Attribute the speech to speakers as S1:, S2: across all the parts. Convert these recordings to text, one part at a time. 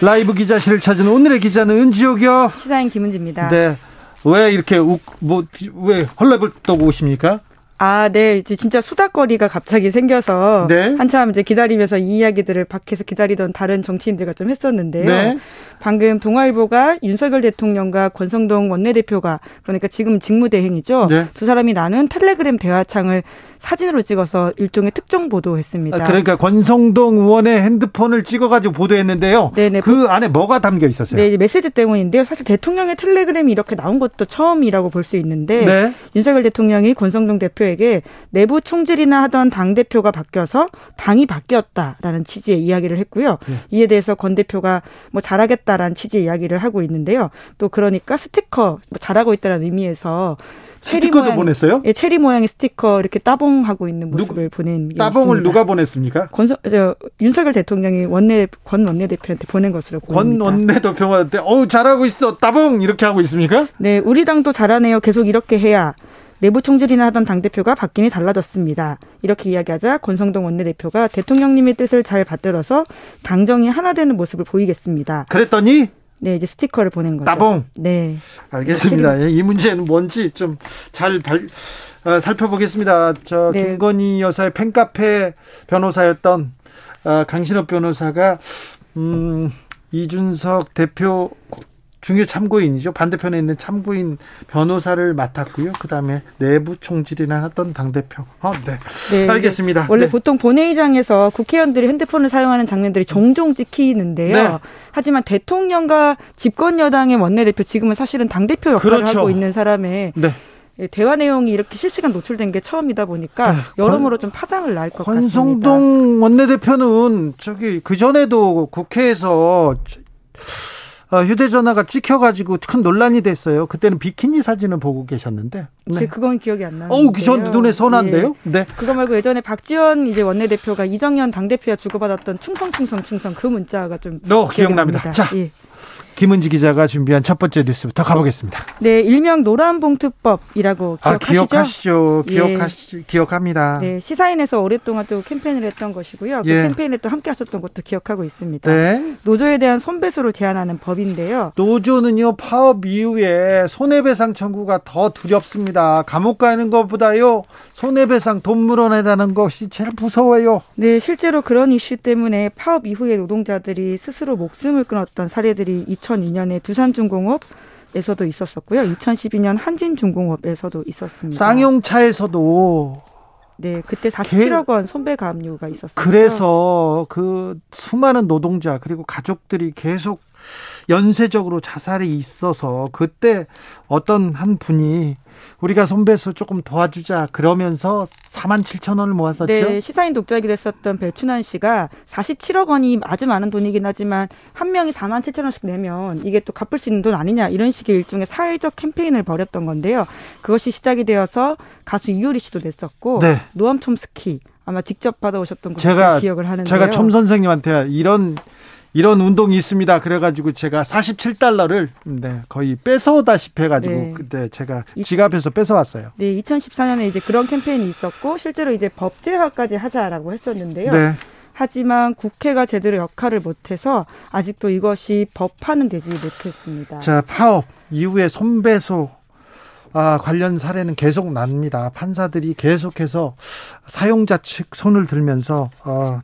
S1: 라이브 기자실을 찾은 오늘의 기자는 은지옥이요.
S2: 시사인 김은지입니다.
S1: 네. 왜 이렇게 욱, 뭐, 왜 헐레벌 떠고 오십니까?
S2: 아, 네. 이제 진짜 수다거리가 갑자기 생겨서 네. 한참 이제 기다리면서 이 이야기들을 밖에서 기다리던 다른 정치인들과 좀 했었는데요. 네. 방금 동아일보가 윤석열 대통령과 권성동 원내대표가 그러니까 지금 직무대행이죠. 네. 두 사람이 나눈 텔레그램 대화창을 사진으로 찍어서 일종의 특정 보도했습니다.
S1: 아, 그러니까 권성동 의원의 핸드폰을 찍어가지고 보도했는데요. 네네. 그 안에 뭐가 담겨 있었어요?
S2: 네, 메시지 때문인데요. 사실 대통령의 텔레그램이 이렇게 나온 것도 처음이라고 볼 수 있는데 네. 윤석열 대통령이 권성동 대표에게 내부 총질이나 하던 당 대표가 바뀌어서 당이 바뀌었다라는 취지의 이야기를 했고요. 네. 이에 대해서 권 대표가 뭐 잘하겠다라는 취지의 이야기를 하고 있는데요. 또 그러니까 스티커 뭐 잘하고 있다는 의미에서
S1: 스티커도 모양, 보냈어요?
S2: 예, 체리 모양의 스티커 이렇게 따봉하고 있는 모습을 누, 보낸
S1: 따봉을 있습니다. 누가 보냈습니까?
S2: 권서, 저, 윤석열 대통령이 원내 권 원내 대표한테 보낸 것으로
S1: 보입니다. 권 원내 대표한테 어우 잘하고 있어 따봉 이렇게 하고 있습니까?
S2: 네, 우리 당도 잘하네요. 계속 이렇게 해야 내부 총질이나 하던 당대표가 바뀌니 달라졌습니다. 이렇게 이야기하자 권성동 원내대표가 대통령님의 뜻을 잘 받들어서 당정이 하나 되는 모습을 보이겠습니다.
S1: 그랬더니
S2: 네, 이제 스티커를 보낸 거죠.
S1: 따봉.
S2: 네.
S1: 알겠습니다. 예, 이 문제는 뭔지 좀잘 어, 살펴보겠습니다. 저 네. 김건희 여사의 팬카페 변호사였던 어, 강신업 변호사가 음, 이준석 대표 중요 참고인이죠. 반대편에 있는 참고인 변호사를 맡았고요. 그다음에 내부 총질이나 했던 당 대표. 어, 네. 네. 알겠습니다.
S2: 원래
S1: 네.
S2: 보통 본회의장에서 국회의원들이 핸드폰을 사용하는 장면들이 종종 찍히는데요. 네. 하지만 대통령과 집권 여당의 원내대표 지금은 사실은 당 대표 역할을 그렇죠. 하고 있는 사람의 네. 예, 대화 내용이 이렇게 실시간 노출된 게 처음이다 보니까 네, 여러모로 좀 파장을 날 것 같습니다.
S1: 권성동 원내대표는 저기 그 전에도 국회에서 어, 휴대전화가 찍혀가지고 큰 논란이 됐어요. 그때는 비키니 사진을 보고 계셨는데.
S2: 네. 그건 기억이 안 나요.
S1: 어우, 그전 눈에 선한데요?
S2: 예. 네. 그거 말고 예전에 박지원 이제 원내대표가 이정현 당대표와 주고받았던 충성, 충성, 충성 그 문자가 좀.
S1: 너 기억납니다. 납니다. 자. 예. 김은지 기자가 준비한 첫 번째 뉴스부터 가보겠습니다.
S2: 네, 일명 노란봉투법이라고 아, 기억하시죠? 아,
S1: 기억하시죠. 기억하시, 예. 기억합니다.
S2: 네, 시사인에서 오랫동안 또 캠페인을 했던 것이고요. 그 예. 캠페인에 또 함께 하셨던 것도 기억하고 있습니다. 네. 노조에 대한 손배소를 제한하는 법인데요.
S1: 노조는요, 파업 이후에 손해배상 청구가 더 두렵습니다. 감옥 가는 것보다요, 손해배상 돈 물어내라는 것이 제일 무서워요.
S2: 네, 실제로 그런 이슈 때문에 파업 이후에 노동자들이 스스로 목숨을 끊었던 사례들이 2002년에 두산중공업 에서도 있었었고요. 2012년 한진중공업에서도 있었습니다.
S1: 쌍용차에서도
S2: 네, 그때 47억 원 손배 가압류가 있었어요.
S1: 그래서 그 수많은 노동자 그리고 가족들이 계속 연쇄적으로 자살이 있어서 그때 어떤 한 분이 우리가 손배수 조금 도와주자 그러면서 4만 7천 원을 모았었죠.
S2: 네, 시사인 독자이기 됐었던 배춘환 씨가 47억 원이 아주 많은 돈이긴 하지만 한 명이 4만 7천 원씩 내면 이게 또 갚을 수 있는 돈 아니냐 이런 식의 일종의 사회적 캠페인을 벌였던 건데요. 그것이 시작이 되어서 가수 이효리 씨도 냈었고 네. 노암 촘스키 아마 직접 받아오셨던 것을 기억을 하는데요.
S1: 제가 촘 선생님한테 이런 이런 운동이 있습니다. 그래가지고 제가 47달러를 네, 거의 뺏어오다시피 해가지고 네. 그때 제가 지갑에서 뺏어왔어요.
S2: 네, 2014년에 이제 그런 캠페인이 있었고 실제로 이제 법제화까지 하자라고 했었는데요. 네. 하지만 국회가 제대로 역할을 못해서 아직도 이것이 법화는 되지 못했습니다.
S1: 자, 파업 이후에 손배소 아, 관련 사례는 계속 납니다. 판사들이 계속해서 사용자 측 손을 들면서 어,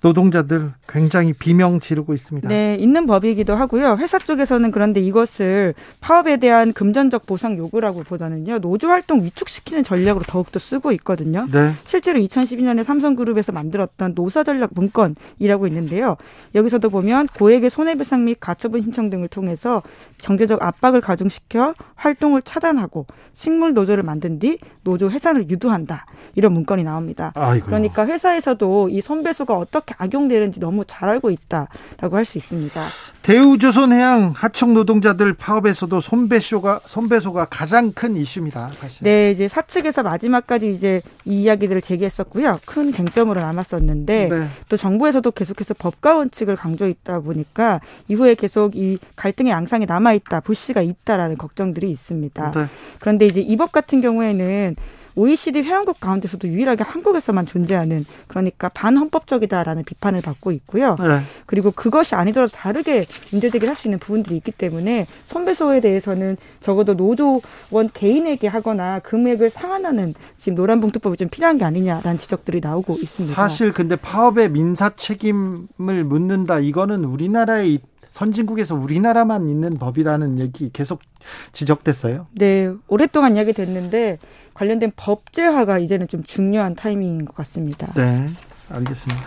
S1: 노동자들 굉장히 비명 지르고 있습니다.
S2: 네, 있는 법이기도 하고요. 회사 쪽에서는 그런데 이것을 파업에 대한 금전적 보상 요구라고 보다는요. 노조 활동 위축시키는 전략으로 더욱더 쓰고 있거든요. 네. 실제로 2012년에 삼성그룹에서 만들었던 노사 전략 문건이라고 있는데요. 여기서도 보면 고액의 손해배상 및 가처분 신청 등을 통해서 경제적 압박을 가중시켜 활동을 차단하고 식물 노조를 만든 뒤 노조 해산을 유도한다. 이런 문건이 나옵니다. 아이고. 그러니까 회사에서도 이 손배소가 어떻게 어떻게 악용되는지 너무 잘 알고 있다라고 할 수 있습니다.
S1: 대우조선해양 하청 노동자들 파업에서도 손배소가 손배소가 가장 큰 이슈입니다.
S2: 사실. 네, 이제 사측에서 마지막까지 이제 이 이야기들을 제기했었고요. 큰 쟁점으로 남았었는데 네. 또 정부에서도 계속해서 법과 원칙을 강조했다 보니까 이후에 계속 이 갈등의 양상이 남아 있다, 불씨가 있다라는 걱정들이 있습니다. 네. 그런데 이제 이 법 같은 경우에는 OECD 회원국 가운데서도 유일하게 한국에서만 존재하는 그러니까 반헌법적이다라는 비판을 받고 있고요. 네. 그리고 그것이 아니더라도 다르게 문제 제기를 할 수 있는 부분들이 있기 때문에 선배소에 대해서는 적어도 노조원 개인에게 하거나 금액을 상한하는 지금 노란봉투법이 좀 필요한 게 아니냐라는 지적들이 나오고 있습니다.
S1: 사실 근데 파업의 민사 책임을 묻는다 이거는 우리나라의 선진국에서 우리나라만 있는 법이라는 얘기 계속 지적됐어요.
S2: 네, 오랫동안 이야기 됐는데 관련된 법제화가 이제는 좀 중요한 타이밍인 것 같습니다.
S1: 네, 알겠습니다.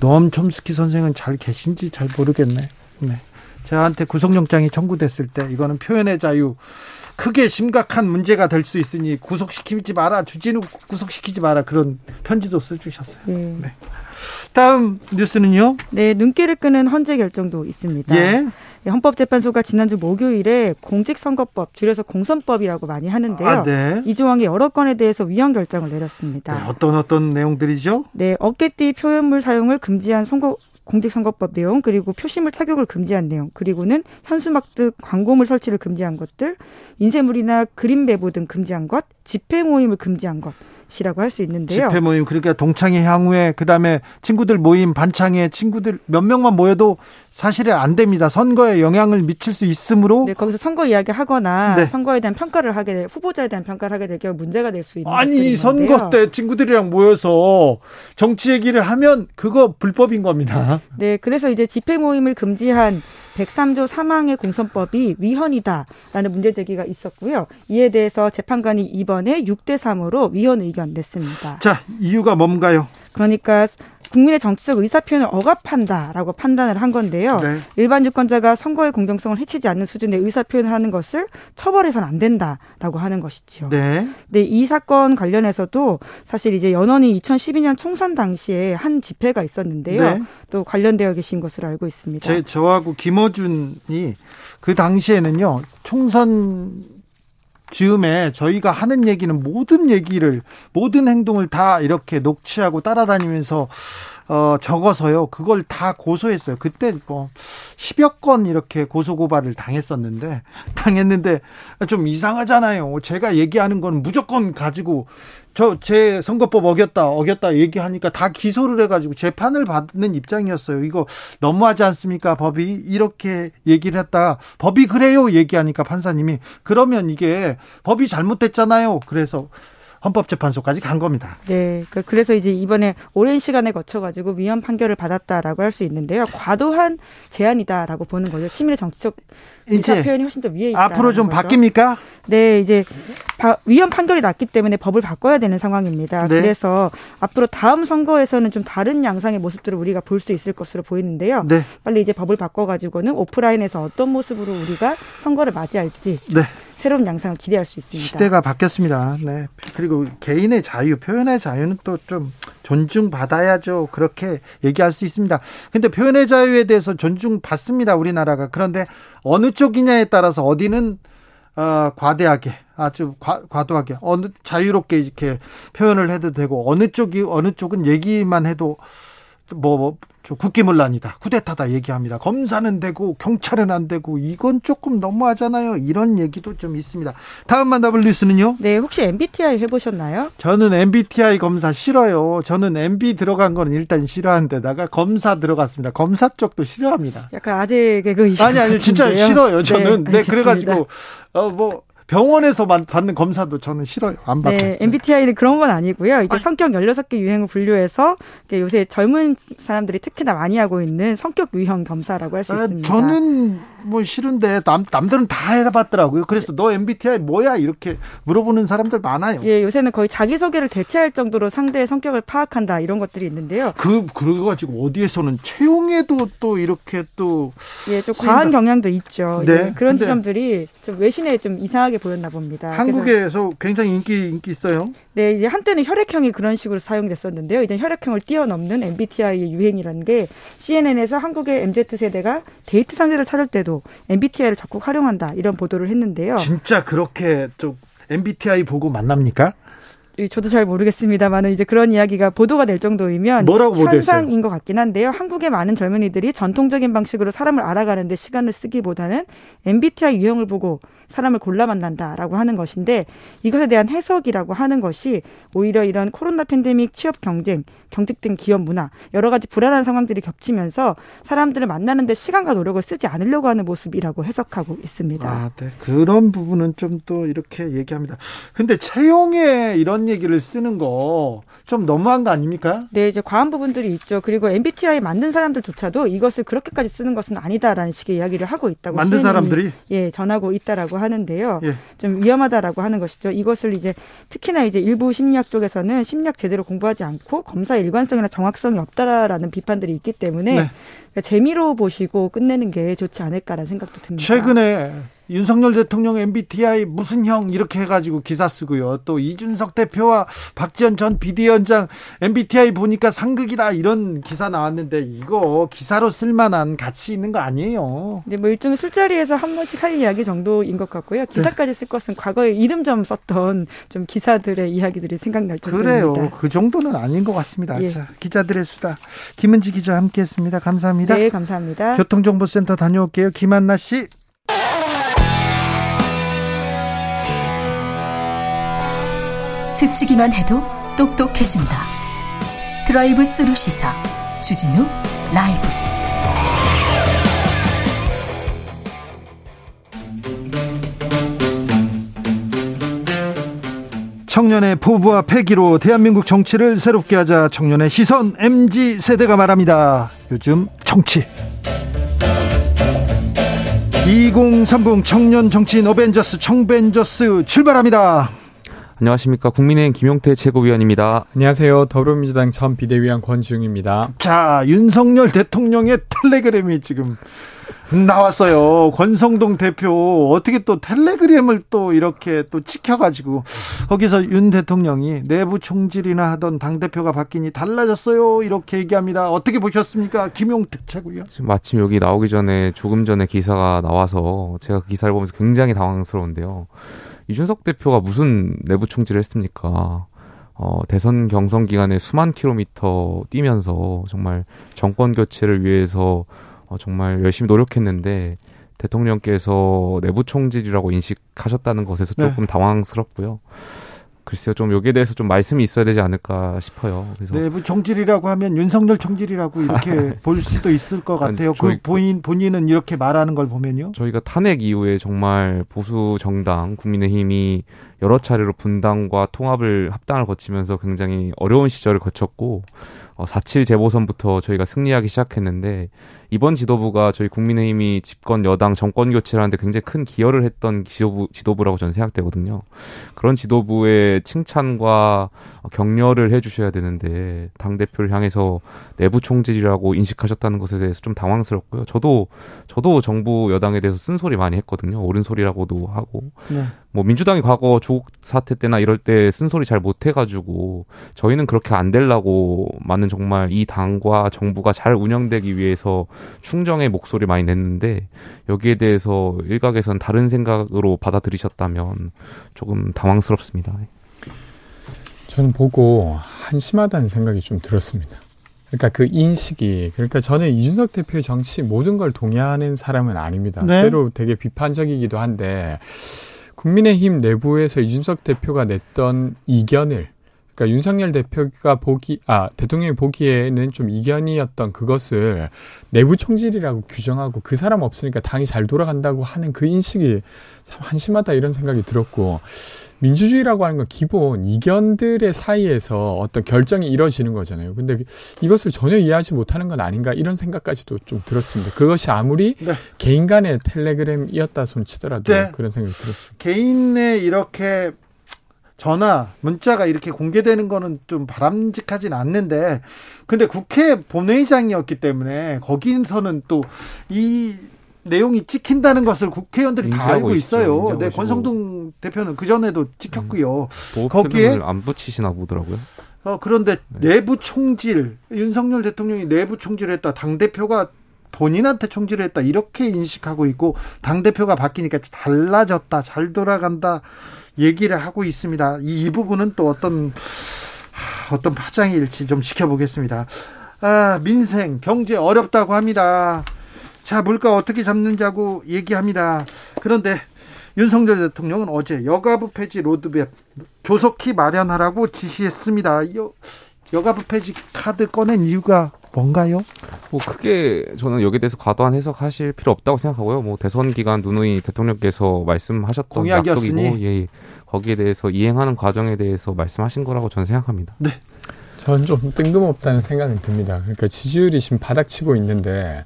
S1: 노엄 촘스키 선생은 잘 계신지 잘 모르겠네. 네. 저한테 구속영장이 청구됐을 때 이거는 표현의 자유 크게 심각한 문제가 될 수 있으니 구속시키지 마라 주진우 구속시키지 마라 그런 편지도 써주셨어요. 네. 네. 다음 뉴스는요?
S2: 네, 눈길을 끄는 헌재 결정도 있습니다. 예. 예. 헌법재판소가 지난주 목요일에 공직선거법, 줄여서 공선법이라고 많이 하는데요. 아, 네. 이 조항의 여러 건에 대해서 위헌 결정을 내렸습니다.
S1: 네, 어떤 어떤 내용들이죠?
S2: 네, 어깨띠 표현물 사용을 금지한 선거 공직선거법 내용 그리고 표시물 착용을 금지한 내용 그리고는 현수막 등 광고물 설치를 금지한 것들 인쇄물이나 그림 배부 등 금지한 것 집회 모임을 금지한 것 이라고 할 수 있는데요.
S1: 집회 모임 그러니까 동창회 향후에 그다음에 친구들 모임 반창회 친구들 몇 명만 모여도 사실은 안 됩니다. 선거에 영향을 미칠 수 있으므로
S2: 네, 거기서 선거 이야기 하거나 네. 선거에 대한 평가를 하게 될 후보자에 대한 평가를 하게 될 경우 문제가 될 수 있는
S1: 아니 선거 때 친구들이랑 모여서 정치 얘기를 하면 그거 불법인 겁니다.
S2: 네, 그래서 이제 집회 모임을 금지한 103조 3항의 공선법이 위헌이다라는 문제 제기가 있었고요. 이에 대해서 재판관이 이번에 6대 3으로 위헌 의견 냈습니다.
S1: 자, 이유가 뭔가요?
S2: 그러니까 국민의 정치적 의사표현을 억압한다라고 판단을 한 건데요. 네. 일반 유권자가 선거의 공정성을 해치지 않는 수준의 의사표현을 하는 것을 처벌해서는 안 된다라고 하는 것이지요. 네. 네, 이 사건 관련해서도 사실 이제 연원이 2012년 총선 당시에 한 집회가 있었는데요. 네. 또 관련되어 계신 것으로 알고 있습니다.
S1: 제, 저하고 김어준이 그 당시에는요. 총선 즈음에 저희가 하는 얘기는 모든 얘기를 모든 행동을 다 이렇게 녹취하고 따라다니면서 어 적어서요. 그걸 다 고소했어요. 그때 뭐 10여 건 이렇게 고소 고발을 당했었는데 당했는데 좀 이상하잖아요. 제가 얘기하는 건 무조건 가지고 저 제 선거법 어겼다 어겼다 얘기하니까 다 기소를 해가지고 재판을 받는 입장이었어요. 이거 너무하지 않습니까? 법이 이렇게 얘기를 했다. 법이 그래요 얘기하니까 판사님이 그러면 이게 법이 잘못됐잖아요. 그래서 헌법재판소까지 간 겁니다.
S2: 네, 그, 그래서 이제 이번에 오랜 시간에 거쳐가지고 위헌 판결을 받았다라고 할 수 있는데요. 과도한 제한이다라고 보는 거죠. 시민의 정치적 이제 표현이 훨씬 더 위에 있다.
S1: 앞으로 좀 거죠. 바뀝니까?
S2: 네, 이제 위헌 판결이 났기 때문에 법을 바꿔야 되는 상황입니다. 네. 그래서 앞으로 다음 선거에서는 좀 다른 양상의 모습들을 우리가 볼 수 있을 것으로 보이는데요. 네. 빨리 이제 법을 바꿔가지고는 오프라인에서 어떤 모습으로 우리가 선거를 맞이할지 네. 새로운 양상을 기대할 수 있습니다.
S1: 시대가 바뀌었습니다. 네. 그리고 개인의 자유, 표현의 자유는 또 좀 존중받아야죠. 그렇게 얘기할 수 있습니다. 근데 표현의 자유에 대해서 존중받습니다. 우리나라가. 그런데 어느 쪽이냐에 따라서 어디는 어, 과대하게 아주 과, 과도하게 어느 자유롭게 이렇게 표현을 해도 되고 어느 쪽이 어느 쪽은 얘기만 해도 뭐, 뭐 국기문란이다, 쿠데타다 얘기합니다. 검사는 되고 경찰은 안 되고 이건 조금 너무하잖아요. 이런 얘기도 좀 있습니다. 다음 만나볼 뉴스는요?
S2: 네, 혹시 MBTI 해보셨나요?
S1: 저는 MBTI 검사 싫어요. 저는 MB 들어간 거는 일단 싫어하는데다가 검사 들어갔습니다. 검사 쪽도 싫어합니다.
S2: 약간 아재 개그
S1: 아니 아니 진짜 싫어요. 저는 네, 네 그래가지고 어 뭐 병원에서 받는 검사도 저는 싫어요. 안 받아요. 네,
S2: MBTI는 그런 건 아니고요. 이제 성격 16개 유형을 분류해서 요새 젊은 사람들이 특히나 많이 하고 있는 성격 유형 검사라고 할수 아, 있습니다.
S1: 저는 뭐 싫은데 남 남들은 다 해봤더라고요. 그래서 너 MBTI 뭐야 이렇게 물어보는 사람들 많아요.
S2: 예, 요새는 거의 자기 소개를 대체할 정도로 상대의 성격을 파악한다 이런 것들이 있는데요.
S1: 그 그래 가지고 어디에서는 채용에도 또 이렇게 또
S2: 예, 좀 쓰인다. 과한 경향도 있죠. 네. 예, 그런 지점들이 좀 외신에 좀 이상하게 보였나 봅니다.
S1: 한국에서 굉장히 인기 인기 있어요.
S2: 네, 이제 한때는 혈액형이 그런 식으로 사용됐었는데요. 이제 혈액형을 뛰어넘는 MBTI의 유행이라는 게 CNN에서 한국의 MZ 세대가 데이트 상대를 찾을 때도 MBTI를 적극 활용한다 이런 보도를 했는데요.
S1: 진짜 그렇게 좀 MBTI 보고 만납니까?
S2: 저도 잘 모르겠습니다만은 이제 그런 이야기가 보도가 될 정도이면
S1: 뭐라고
S2: 현상인 것 같긴 한데요. 한국의 많은 젊은이들이 전통적인 방식으로 사람을 알아가는데 시간을 쓰기보다는 MBTI 유형을 보고 사람을 골라 만난다라고 하는 것인데 이것에 대한 해석이라고 하는 것이 오히려 이런 코로나 팬데믹 취업 경쟁, 경직된 기업 문화 여러 가지 불안한 상황들이 겹치면서 사람들을 만나는데 시간과 노력을 쓰지 않으려고 하는 모습이라고 해석하고 있습니다.
S1: 아, 네. 그런 부분은 좀 또 이렇게 얘기합니다. 근데 채용에 이런 얘기를 쓰는 거 좀 너무한 거 아닙니까?
S2: 네, 이제 과한 부분들이 있죠. 그리고 MBTI 만든 사람들조차도 이것을 그렇게까지 쓰는 것은 아니다라는 식의 이야기를 하고 있다고
S1: 만든 사람들이
S2: 예 전하고 있다라고 하는데요. 예. 좀 위험하다라고 하는 것이죠. 이것을 이제 특히나 이제 일부 심리학 쪽에서는 심리학 제대로 공부하지 않고 검사 일관성이나 정확성이 없다라는 비판들이 있기 때문에 네. 그러니까 재미로 보시고 끝내는 게 좋지 않을까라는 생각도 듭니다.
S1: 최근에 윤석열 대통령 MBTI 무슨 형 이렇게 해가지고 기사 쓰고요. 또 이준석 대표와 박지원 전 비대위원장 MBTI 보니까 상극이다 이런 기사 나왔는데 이거 기사로 쓸만한 가치 있는 거 아니에요.
S2: 네, 뭐 일종의 술자리에서 한 번씩 할 이야기 정도인 것 같고요. 기사까지 쓸 것은 과거에 이름 좀 썼던 좀 기사들의 이야기들이 생각날
S1: 정도입니다. 그래요. 그 정도는 아닌 것 같습니다. 예. 자, 기자들의 수다 김은지 기자 함께했습니다. 감사합니다.
S2: 네, 감사합니다.
S1: 교통정보센터 다녀올게요. 김한나 씨.
S3: 스치기만 해도 똑똑해진다. 드라이브 스루 시사 주진우 라이브.
S1: 청년의 포부와 패기로 대한민국 정치를 새롭게 하자 청년의 시선 MZ 세대가 말합니다. 요즘 정치. 2030 청년 정치인 어벤져스 청벤져스 출발합니다.
S4: 안녕하십니까. 국민의힘 김용태 최고위원입니다.
S5: 안녕하세요. 더불어민주당 전 비대위원 권지웅입니다.
S1: 자, 윤석열 대통령의 텔레그램이 지금 나왔어요. 권성동 대표 어떻게 또 텔레그램을 또 이렇게 또 지켜가지고 거기서 윤 대통령이 내부 총질이나 하던 당 대표가 바뀌니 달라졌어요. 이렇게 얘기합니다. 어떻게 보셨습니까, 김용태 최고위원?
S4: 지금 마침 여기 나오기 전에 조금 전에 기사가 나와서 제가 그 기사를 보면서 굉장히 당황스러운데요. 이준석 대표가 무슨 내부 총질을 했습니까? 어, 대선 경선 기간에 수만 킬로미터 뛰면서 정말 정권 교체를 위해서 어, 정말 열심히 노력했는데 대통령께서 내부 총질이라고 인식하셨다는 것에서 네. 조금 네. 당황스럽고요. 글쎄요, 좀 여기에 대해서 좀 말씀이 있어야 되지 않을까 싶어요.
S1: 그래서 내부 총질이라고 하면 윤석열 총질이라고 이렇게 볼 수도 있을 것 같아요. 그 저희, 그 본인 본인은 이렇게 말하는 걸 보면요.
S4: 저희가 탄핵 이후에 정말 보수 정당 국민의힘이 여러 차례로 분당과 통합을 합당을 거치면서 굉장히 어려운 시절을 거쳤고 어, 4.7 재보선부터 저희가 승리하기 시작했는데 이번 지도부가 저희 국민의힘이 집권 여당 정권 교체를 하는데 굉장히 큰 기여를 했던 지도부, 지도부라고 저는 생각되거든요. 그런 지도부의 칭찬과 격려를 해주셔야 되는데 당 대표를 향해서 내부 총질이라고 인식하셨다는 것에 대해서 좀 당황스럽고요. 저도, 저도 정부 여당에 대해서 쓴소리 많이 했거든요. 옳은 소리라고도 하고. 네. 뭐 민주당이 과거 조국 사태 때나 이럴 때 쓴소리 잘 못해가지고 저희는 그렇게 안 되려고 많은 정말 이 당과 정부가 잘 운영되기 위해서 충정의 목소리 많이 냈는데 여기에 대해서 일각에선 다른 생각으로 받아들이셨다면 조금 당황스럽습니다.
S5: 저는 보고 한심하다는 생각이 좀 들었습니다. 그러니까 그 인식이 그러니까 저는 이준석 대표의 정치 모든 걸 동의하는 사람은 아닙니다. 네. 때로 되게 비판적이기도 한데 국민의힘 내부에서 이준석 대표가 냈던 이견을 그러니까 윤석열 대표가 보기 아 대통령이 보기에는 좀 이견이었던 그것을 내부 총질이라고 규정하고 그 사람 없으니까 당이 잘 돌아간다고 하는 그 인식이 참 한심하다 이런 생각이 들었고 민주주의라고 하는 건 기본 이견들의 사이에서 어떤 결정이 이루어지는 거잖아요. 근데 이것을 전혀 이해하지 못하는 건 아닌가 이런 생각까지도 좀 들었습니다. 그것이 아무리 네. 개인 간의 텔레그램이었다 손치더라도 네. 그런 생각이 들었습니다.
S1: 개인의 이렇게 전화, 문자가 이렇게 공개되는 거는 좀 바람직하진 않는데, 근데 국회 본회의장이었기 때문에 거기서는 또 이 내용이 찍힌다는 것을 국회의원들이 다 알고 있어요. 네, 권성동 대표는 그 전에도 찍혔고요.
S4: 음, 거기에 안 붙이시나 보더라고요.
S1: 어, 그런데 네. 내부 총질, 윤석열 대통령이 내부 총질했다. 당 대표가 본인한테 총질했다 이렇게 인식하고 있고 당 대표가 바뀌니까 달라졌다, 잘 돌아간다. 얘기를 하고 있습니다. 이, 이 부분은 또 어떤 어떤 파장일지 좀 지켜보겠습니다. 아, 민생, 경제 어렵다고 합니다. 자, 물가 어떻게 잡는자고 얘기합니다. 그런데 윤석열 대통령은 어제 여가부 폐지 로드맵 조속히 마련하라고 지시했습니다. 여, 여가부 폐지 카드 꺼낸 이유가 뭔가요?
S4: 뭐 크게 저는 여기에 대해서 과도한 해석하실 필요 없다고 생각하고요. 뭐 대선 기간 누누이 대통령께서 말씀하셨던
S1: 공약이었으니.
S4: 약속이고 예, 거기에 대해서 이행하는 과정에 대해서 말씀하신 거라고 저는 생각합니다.
S1: 네.
S5: 저는 좀 뜬금없다는 생각이 듭니다. 그러니까 지지율이 지금 바닥치고 있는데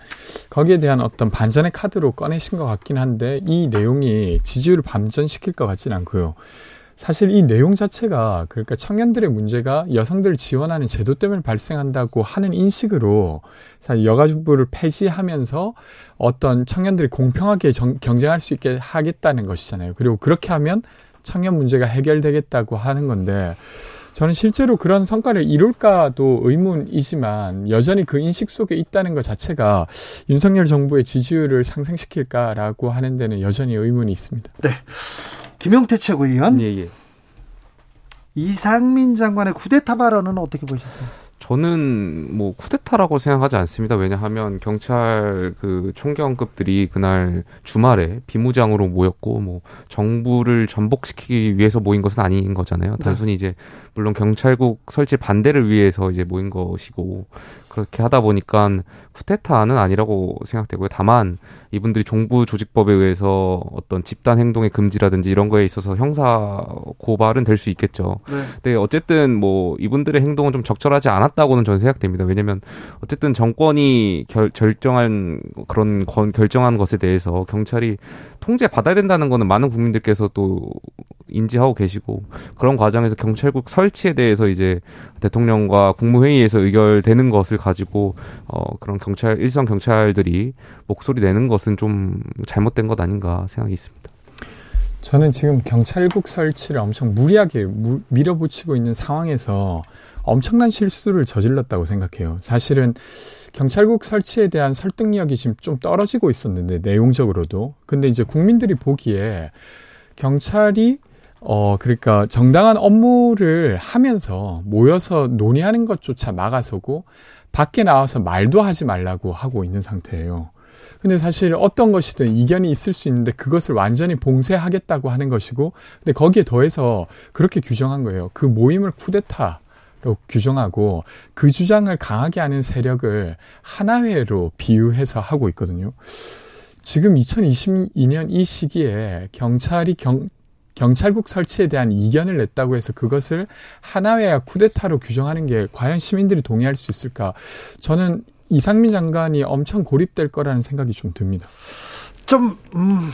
S5: 거기에 대한 어떤 반전의 카드로 꺼내신 것 같긴 한데 이 내용이 지지율을 반전시킬 것 같지는 않고요. 사실 이 내용 자체가 그러니까 청년들의 문제가 여성들을 지원하는 제도 때문에 발생한다고 하는 인식으로 사실 여가부를 폐지하면서 어떤 청년들이 공평하게 정, 경쟁할 수 있게 하겠다는 것이잖아요. 그리고 그렇게 하면 청년 문제가 해결되겠다고 하는 건데 저는 실제로 그런 성과를 이룰까도 의문이지만 여전히 그 인식 속에 있다는 것 자체가 윤석열 정부의 지지율을 상승시킬까라고 하는 데는 여전히 의문이 있습니다.
S1: 네. 김용태 최고위원.
S4: 예, 예.
S1: 이상민 장관의 쿠데타 발언은 어떻게 보셨어요?
S4: 저는 뭐 쿠데타라고 생각하지 않습니다. 왜냐하면 경찰 그 총경급들이 그날 주말에 비무장으로 모였고 뭐 정부를 전복시키기 위해서 모인 것은 아닌 거잖아요. 네. 단순히 이제 물론 경찰국 설치 반대를 위해서 이제 모인 것이고 그렇게 하다 보니까 쿠데타는 아니라고 생각되고요. 다만 이분들이 종부 조직법에 의해서 어떤 집단 행동의 금지라든지 이런 거에 있어서 형사 고발은 될 수 있겠죠. 네. 근데 어쨌든 뭐 이분들의 행동은 좀 적절하지 않았다고는 저는 생각됩니다. 왜냐면 어쨌든 정권이 결, 결정한 그런 건, 결정한 것에 대해서 경찰이 통제 받아야 된다는 거는 많은 국민들께서 또 인지하고 계시고 그런 과정에서 경찰국 설치에 대해서 이제 대통령과 국무회의에서 의결되는 것을 가지고 어 그런 경찰 일선 경찰들이 목소리 내는 것은 좀 잘못된 것 아닌가 생각이 있습니다.
S5: 저는 지금 경찰국 설치를 엄청 무리하게 무, 밀어붙이고 있는 상황에서 엄청난 실수를 저질렀다고 생각해요. 사실은 경찰국 설치에 대한 설득력이 지금 좀 떨어지고 있었는데 내용적으로도 근데 이제 국민들이 보기에 경찰이 어, 그러니까 정당한 업무를 하면서 모여서 논의하는 것조차 막아서고 밖에 나와서 말도 하지 말라고 하고 있는 상태예요. 근데 사실 어떤 것이든 이견이 있을 수 있는데 그것을 완전히 봉쇄하겠다고 하는 것이고 근데 거기에 더해서 그렇게 규정한 거예요. 그 모임을 쿠데타 로 규정하고 그 주장을 강하게 하는 세력을 하나회로 비유해서 하고 있거든요. 지금 2022년 이 시기에 경찰이 경, 경찰국 설치에 대한 이견을 냈다고 해서 그것을 하나회와 쿠데타로 규정하는 게 과연 시민들이 동의할 수 있을까? 저는 이상민 장관이 엄청 고립될 거라는 생각이 좀 듭니다.
S1: 좀 음,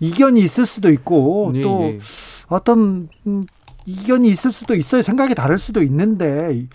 S1: 이견이 있을 수도 있고 네, 또 네. 어떤 음, 이견이 있을 수도 있어요. 생각이 다를 수도 있는데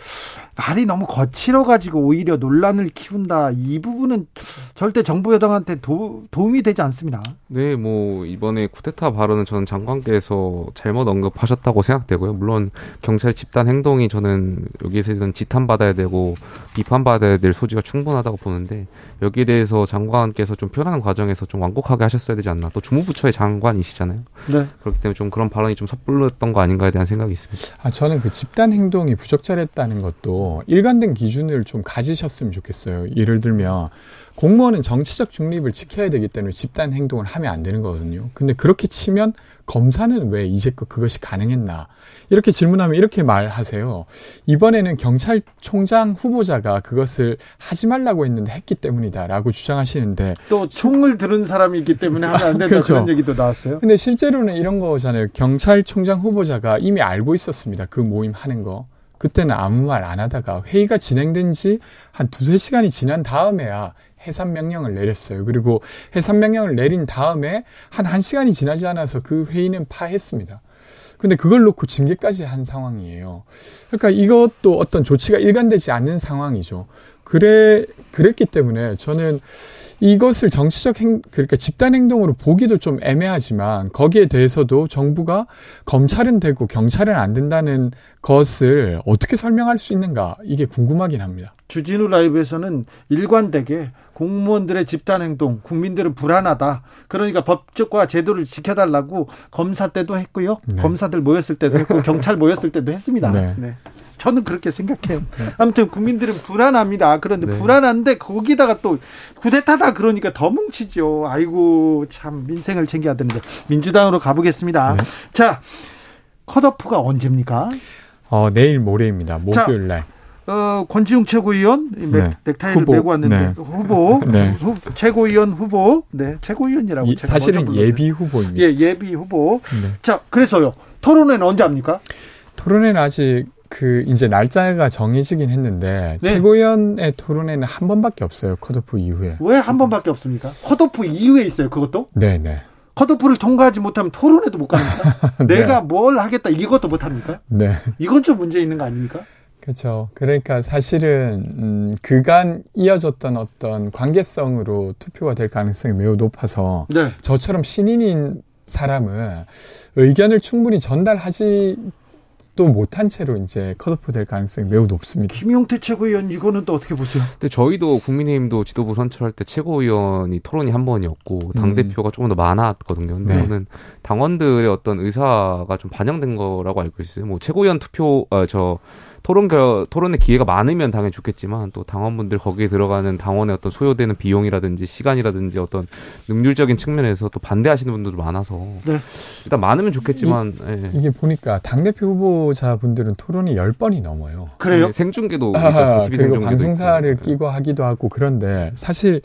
S1: 말이 너무 거칠어 가지고 오히려 논란을 키운다. 이 부분은 절대 정부 여당한테 도, 도움이 되지 않습니다.
S4: 네, 뭐 이번에 쿠데타 발언은 저는 장관께서 잘못 언급하셨다고 생각되고요. 물론 경찰 집단 행동이 저는 여기에서는 지탄받아야 되고 비판받아야 될 소지가 충분하다고 보는데 여기에 대해서 장관께서 좀 표현하는 과정에서 좀 완곡하게 하셨어야 되지 않나. 또 주무부처의 장관이시잖아요. 네. 그렇기 때문에 좀 그런 발언이 좀 섣불렀던 거 아닌가에 대한 생각이 있습니다.
S5: 아 저는 그 집단 행동이 부적절했다는 것도 말고 일관된 기준을 좀 가지셨으면 좋겠어요. 예를 들면 공무원은 정치적 중립을 지켜야 되기 때문에 집단 행동을 하면 안 되는 거거든요. 근데 그렇게 치면 검사는 왜 이제껏 그것이 가능했나? 이렇게 질문하면 이렇게 말하세요. 이번에는 경찰총장 후보자가 그것을 하지 말라고 했는데 했기 때문이다라고 주장하시는데
S1: 또 총을 들은 사람이 있기 때문에 하면 안 된다 그렇죠. 그런 얘기도 나왔어요.
S5: 근데 실제로는 이런 거잖아요. 경찰총장 후보자가 이미 알고 있었습니다. 그 모임 하는 거. 그때는 아무 말 안 하다가 회의가 진행된 지 한 두세 시간이 지난 다음에야 해산 명령을 내렸어요. 그리고 해산 명령을 내린 다음에 한 1시간이 지나지 않아서 그 회의는 파했습니다. 근데 그걸 놓고 징계까지 한 상황이에요. 그러니까 이것도 어떤 조치가 일관되지 않는 상황이죠. 그래, 그랬기 때문에 저는 이것을 정치적 행, 그러니까 집단 행동으로 보기도 좀 애매하지만 거기에 대해서도 정부가 검찰은 되고 경찰은 안 된다는 것을 어떻게 설명할 수 있는가 이게 궁금하긴 합니다.
S1: 주진우 라이브에서는 일관되게 공무원들의 집단 행동, 국민들은 불안하다. 그러니까 법적과 제도를 지켜달라고 검사 때도 했고요. 네. 검사들 모였을 때도 했고 경찰 모였을 때도 했습니다. 네. 네. 저는 그렇게 생각해요. 네. 아무튼 국민들은 불안합니다. 그런데 네. 불안한데 거기다가 또 구데타다 그러니까 더 뭉치죠. 아이고 참 민생을 챙겨야 되는데 민주당으로 가보겠습니다. 네. 자 컷오프가 언제입니까?
S5: 어 내일 모레입니다. 목요일 날.
S1: 어, 권지웅 최고위원 네. 넥타이를 후보. 메고 왔는데 네. 후보 네. 후, 최고위원 후보 네 최고위원이라고 이,
S5: 사실은 예비 후보입니다.
S1: 예 예비 후보. 네. 자 그래서요 토론회는 언제 합니까?
S5: 토론회는 아직 그 이제 날짜가 정해지긴 했는데 네. 최고위원의 토론회는 한 번밖에 없어요 컷오프 이후에.
S1: 왜 한 번밖에 없습니까? 컷오프 이후에 있어요 그것도?
S5: 네네. 네.
S1: 컷오프를 통과하지 못하면 토론회도 못 갑니까? 네. 내가 뭘 하겠다 이것도 못 합니까? 네. 이건 좀 문제 있는 거 아닙니까?
S5: 그렇죠. 그러니까 사실은 음, 그간 이어졌던 어떤 관계성으로 투표가 될 가능성이 매우 높아서 네. 저처럼 신인인 사람은 의견을 충분히 전달하지 또 못한 채로 이제 컷오프 될 가능성이 매우 높습니다.
S1: 김용태 최고위원 이거는 또 어떻게 보세요?
S4: 근데 저희도 국민의힘도 지도부 선출할 때 최고위원이 토론이 한 번이었고 당 대표가 음. 조금 더 많았거든요. 근데 네. 저는 당원들의 어떤 의사가 좀 반영된 거라고 알고 있어요. 뭐 최고위원 투표 어저 토론 겨, 토론의 기회가 많으면 당연히 좋겠지만 또 당원분들 거기에 들어가는 당원의 어떤 소요되는 비용이라든지 시간이라든지 어떤 능률적인 측면에서 또 반대하시는 분들도 많아서 네. 일단 많으면 좋겠지만
S5: 이, 예. 이게 보니까 당 대표 후보자 분들은 토론이 10번이 넘어요.
S1: 그래요?
S4: 네, 생중계도
S5: 아, 있죠. TV 그리고 생중계도 방송사를 있고. 끼고 하기도 하고 그런데 사실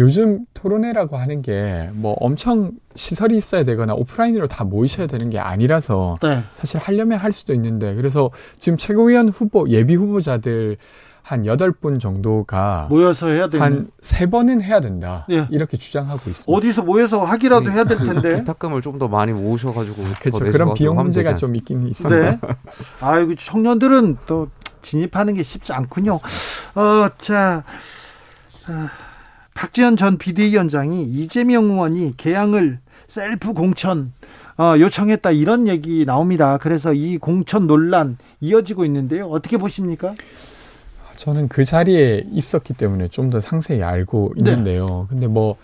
S5: 요즘 토론회라고 하는 게 뭐 엄청 시설이 있어야 되거나 오프라인으로 다 모이셔야 되는 게 아니라서 네. 사실 하려면 할 수도 있는데 그래서 지금 최고위원 후보 예비 후보자들 한 여덟 분 정도가
S1: 모여서 해야 되는
S5: 한세 번은 해야 된다. 예. 이렇게 주장하고 있습니다.
S1: 어디서 모여서 하기라도 네. 해야 될 텐데.
S4: 기탁금을 좀 더 많이 모으셔 가지고
S5: 그렇죠. 그런 비용 문제가 좀 있긴 있습니다. 네.
S1: 아이고 청년들은 또 진입하는 게 쉽지 않군요. 어, 자. 아. 박지원 전 비대위원장이 이재명 의원이 개항을 셀프 공천 어, 요청했다 이런 얘기 나옵니다. 그래서 이 공천 논란 이어지고 있는데요. 어떻게 보십니까?
S5: 저는 그 자리에 있었기 때문에 좀 더 상세히 알고 네. 있는데요. 네. 근데 뭐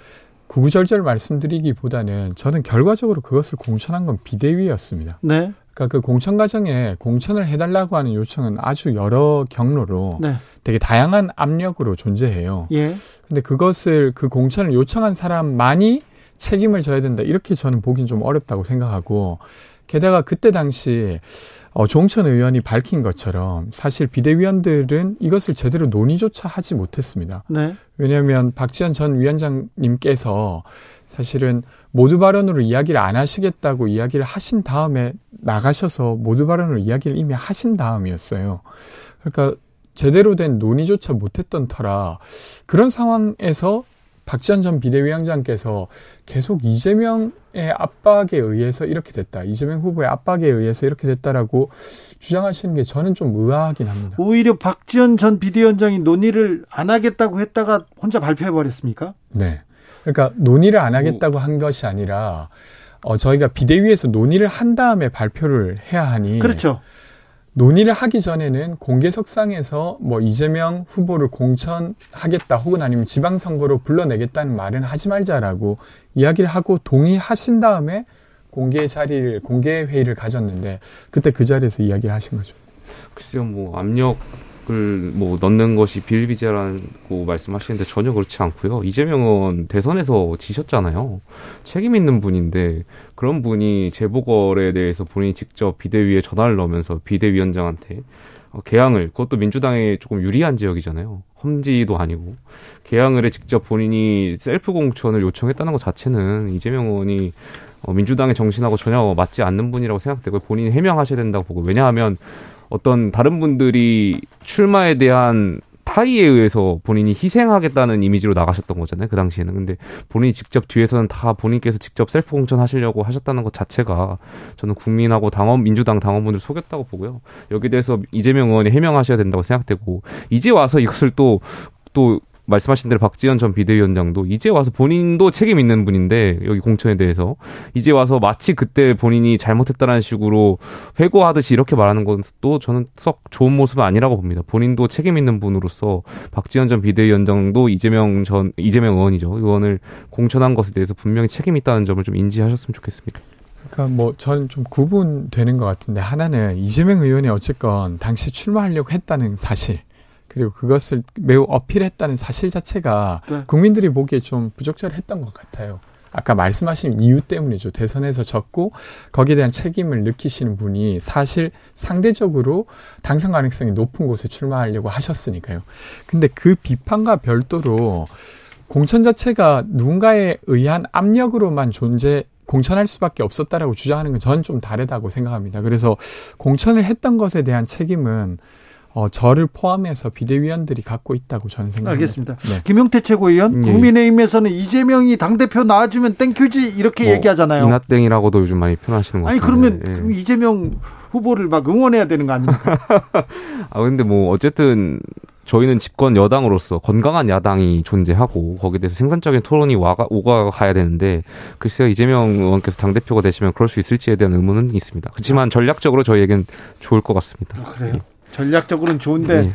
S5: 구구절절 말씀드리기보다는 저는 결과적으로 그것을 공천한 건 비대위였습니다. 네. 그러니까 그 공천 과정에 공천을 해달라고 하는 요청은 아주 여러 경로로 네. 되게 다양한 압력으로 존재해요. 예. 근데 그것을 그 공천을 요청한 사람만이 책임을 져야 된다. 이렇게 저는 보긴 좀 어렵다고 생각하고 게다가 그때 당시 어, 종천 의원이 밝힌 것처럼 사실 비대위원들은 이것을 제대로 논의조차 하지 못했습니다. 네. 왜냐하면 박지원 전 위원장님께서 사실은 모두 발언으로 이야기를 안 하시겠다고 이야기를 하신 다음에 나가셔서 모두 발언으로 이야기를 이미 하신 다음이었어요. 그러니까 제대로 된 논의조차 못했던 터라 그런 상황에서 박지원 전 비대위원장께서 계속 이재명의 압박에 의해서 이렇게 됐다. 이재명 후보의 압박에 의해서 이렇게 됐다라고 주장하시는 게 저는 좀 의아하긴 합니다.
S1: 오히려 박지원 전 비대위원장이 논의를 안 하겠다고 했다가 혼자 발표해 버렸습니까?
S5: 네. 그러니까 논의를 안 하겠다고 한 것이 아니라 어, 저희가 비대위에서 논의를 한 다음에 발표를 해야 하니
S1: 그렇죠.
S5: 논의를 하기 전에는 공개석상에서 뭐 이재명 후보를 공천하겠다 혹은 아니면 지방선거로 불러내겠다는 말은 하지 말자라고 이야기를 하고 동의하신 다음에 공개 자리를 공개 회의를 가졌는데 그때 그 자리에서 이야기를 하신 거죠.
S4: 글쎄요, 뭐 압력 뭐 넣는 것이 비일비재라고 말씀하시는데 전혀 그렇지 않고요. 이재명 의원 대선에서 지셨잖아요. 책임 있는 분인데 그런 분이 재보궐에 대해서 본인이 직접 비대위에 전화를 넣으면서 비대위원장한테 어, 개항을 그것도 민주당에 조금 유리한 지역이잖아요. 험지도 아니고 개항을 해 직접 본인이 셀프 공천을 요청했다는 것 자체는 이재명 의원이 어, 민주당의 정신하고 전혀 맞지 않는 분이라고 생각되고 본인이 해명하셔야 된다고 보고 왜냐하면 어떤 다른 분들이 출마에 대한 타의에 의해서 본인이 희생하겠다는 이미지로 나가셨던 거잖아요. 그 당시에는. 근데 본인이 직접 뒤에서는 다 본인께서 직접 셀프 공천 하시려고 하셨다는 것 자체가 저는 국민하고 당원, 민주당 당원분들 속였다고 보고요. 여기에 대해서 이재명 의원이 해명하셔야 된다고 생각되고 이제 와서 이것을 또, 또 말씀하신 대로 박지원 전 비대위원장도 이제 와서 본인도 책임 있는 분인데 여기 공천에 대해서 이제 와서 마치 그때 본인이 잘못했다는 식으로 회고하듯이 이렇게 말하는 것도 저는 썩 좋은 모습은 아니라고 봅니다. 본인도 책임 있는 분으로서 박지원 전 비대위원장도 이재명 전 이재명 의원이죠. 의원을 공천한 것에 대해서 분명히 책임 있다는 점을 좀 인지하셨으면 좋겠습니다.
S5: 그러니까 뭐 저는 좀 구분되는 것 같은데 하나는 이재명 의원이 어쨌건 당시 출마하려고 했다는 사실 그리고 그것을 매우 어필했다는 사실 자체가 네. 국민들이 보기에 좀 부적절했던 것 같아요. 아까 말씀하신 이유 때문이죠. 대선에서 졌고 거기에 대한 책임을 느끼시는 분이 사실 상대적으로 당선 가능성이 높은 곳에 출마하려고 하셨으니까요. 근데 그 비판과 별도로 공천 자체가 누군가에 의한 압력으로만 존재 공천할 수밖에 없었다라고 주장하는 건 저는 좀 다르다고 생각합니다. 그래서 공천을 했던 것에 대한 책임은 어, 저를 포함해서 비대위원들이 갖고 있다고 저는 생각합니다.
S1: 알겠습니다. 네. 김용태 최고위원, 네. 국민의힘에서는 이재명이 당대표 나와주면 thank you지 이렇게 뭐, 얘기하잖아요.
S4: 이나땡이라고도 요즘 많이 표현하시는 것
S1: 같아요. 아니, 그러면 예. 그럼 이재명 후보를 막 응원해야 되는 거 아닙니까?
S4: 아, 근데 뭐, 어쨌든, 저희는 집권 여당으로서 건강한 야당이 존재하고 거기에 대해서 생산적인 토론이 와가, 오가 가야 되는데 글쎄요 이재명 의원께서 당 대표가 되시면 그럴 수 있을지에 대한 의문은 있습니다. 그렇지만 전략적으로 저희에겐 좋을 것 같습니다.
S1: 아, 그래요? 예. 전략적으로는 좋은데 네.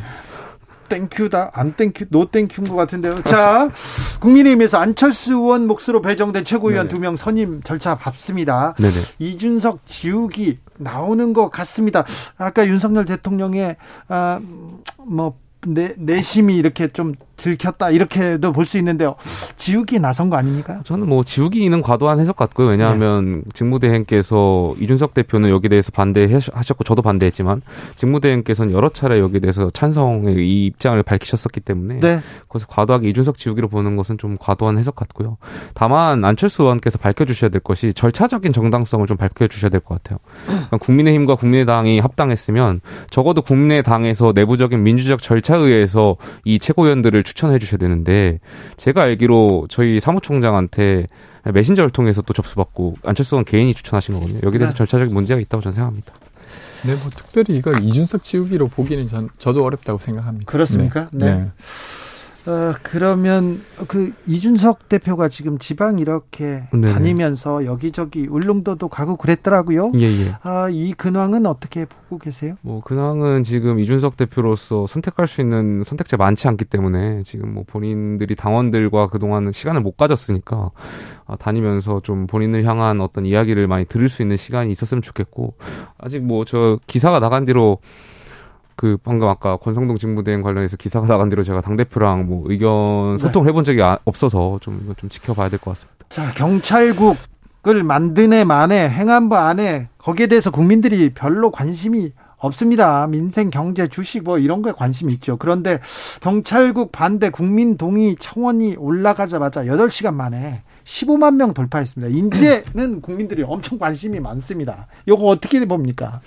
S1: 땡큐다 안 땡큐 노 땡큐인 것 같은데요. 자 국민의힘에서 안철수 의원 몫으로 배정된 최고위원 두 명 선임 절차 밟습니다. 네네. 이준석 지우기 나오는 것 같습니다. 아까 윤석열 대통령의 아뭐 내, 내심이 이렇게 좀 들켰다 이렇게도 볼 수 있는데요. 지우기 나선 거 아닙니까?
S4: 저는 뭐 지우기는 과도한 해석 같고요. 왜냐하면 네. 직무대행께서 이준석 대표는 여기 대해서 반대하셨고 저도 반대했지만 직무대행께서는 여러 차례 여기 대해서 찬성의 이 입장을 밝히셨었기 때문에 네. 그래서 과도하게 이준석 지우기로 보는 것은 좀 과도한 해석 같고요. 다만 안철수 의원께서 밝혀주셔야 될 것이 절차적인 정당성을 좀 밝혀주셔야 될 것 같아요. 그러니까 국민의힘과 국민의당이 합당했으면 적어도 국민의당에서 내부적인 민주적 절차에 의해서 이 최고위원들을 추천해 주셔야 되는데 제가 알기로 저희 사무총장한테 메신저를 통해서 또 접수받고 안철수 의원 개인이 추천하신 거거든요. 여기 대해서 네. 절차적인 문제가 있다고 저는 생각합니다.
S5: 네, 뭐 특별히 이걸 이준석 지우기로 보기는 전 저도 어렵다고 생각합니다.
S1: 그렇습니까? 네. 네. 네. 어, 그러면 그 이준석 대표가 지금 지방 이렇게 네네. 다니면서 여기저기 울릉도도 가고 그랬더라고요. 예, 예. 아, 이 근황은 어떻게 보고 계세요?
S4: 뭐 근황은 지금 이준석 대표로서 선택할 수 있는 선택지 많지 않기 때문에 지금 뭐 본인들이 당원들과 그동안 시간을 못 가졌으니까 아, 다니면서 좀 본인을 향한 어떤 이야기를 많이 들을 수 있는 시간이 있었으면 좋겠고 아직 뭐 저 기사가 나간 뒤로 그 방금 아까 권성동 직무대행 관련해서 기사가 나간 대로 제가 당 대표랑 뭐 의견 네. 소통을 해본 적이 아, 없어서 좀 이거 좀 지켜봐야 될 것 같습니다.
S1: 자 경찰국을 만든 해 만에 행안부 안에 거기에 대해서 국민들이 별로 관심이 없습니다. 민생, 경제, 주식 뭐 이런 거에 관심이 있죠. 그런데 경찰국 반대 국민 동의 청원이 올라가자마자 8시간 만에 15만 명 돌파했습니다. 인제는 국민들이 엄청 관심이 많습니다. 이거 어떻게 봅니까?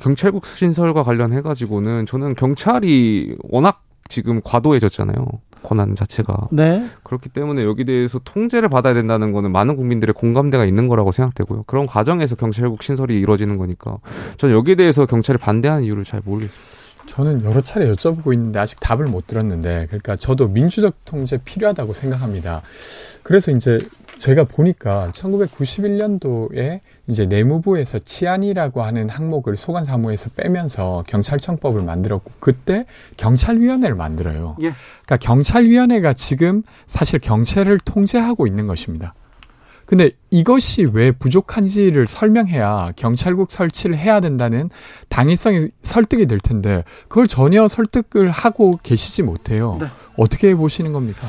S4: 경찰국 신설과 관련해 가지고는 저는 경찰이 워낙 지금 과도해졌잖아요. 권한 자체가. 네. 그렇기 때문에 여기 대해서 통제를 받아야 된다는 거는 많은 국민들의 공감대가 있는 거라고 생각되고요. 그런 과정에서 경찰국 신설이 이루어지는 거니까 저는 여기에 대해서 경찰이 반대하는 이유를 잘 모르겠습니다.
S5: 저는 여러 차례 여쭤보고 있는데 아직 답을 못 들었는데 그러니까 저도 민주적 통제 필요하다고 생각합니다. 그래서 이제 제가 보니까 1991년도에 이제 내무부에서 치안이라고 하는 항목을 소관 사무에서 빼면서 경찰청법을 만들었고 그때 경찰위원회를 만들어요. 예. 그러니까 경찰위원회가 지금 사실 경찰을 통제하고 있는 것입니다. 근데 이것이 왜 부족한지를 설명해야 경찰국 설치를 해야 된다는 당위성이 설득이 될 텐데 그걸 전혀 설득을 하고 계시지 못해요. 네. 어떻게 보시는 겁니까?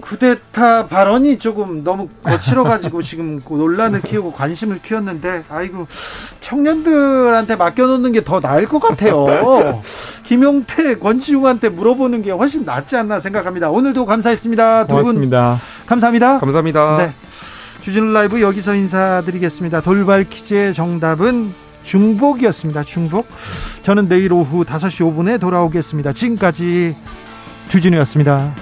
S1: 쿠데타 발언이 조금 너무 거칠어가지고 지금 그 논란을 키우고 관심을 키웠는데 아이고 청년들한테 맡겨놓는 게 더 나을 것 같아요. 김용태, 권지웅한테 물어보는 게 훨씬 낫지 않나 생각합니다. 오늘도 감사했습니다.
S5: 두 분
S1: 감사합니다.
S4: 감사합니다. 네.
S1: 주진우 라이브 여기서 인사드리겠습니다. 돌발 퀴즈의 정답은 중복이었습니다. 중복. 저는 내일 오후 5시 5분에 돌아오겠습니다. 지금까지 주진우였습니다.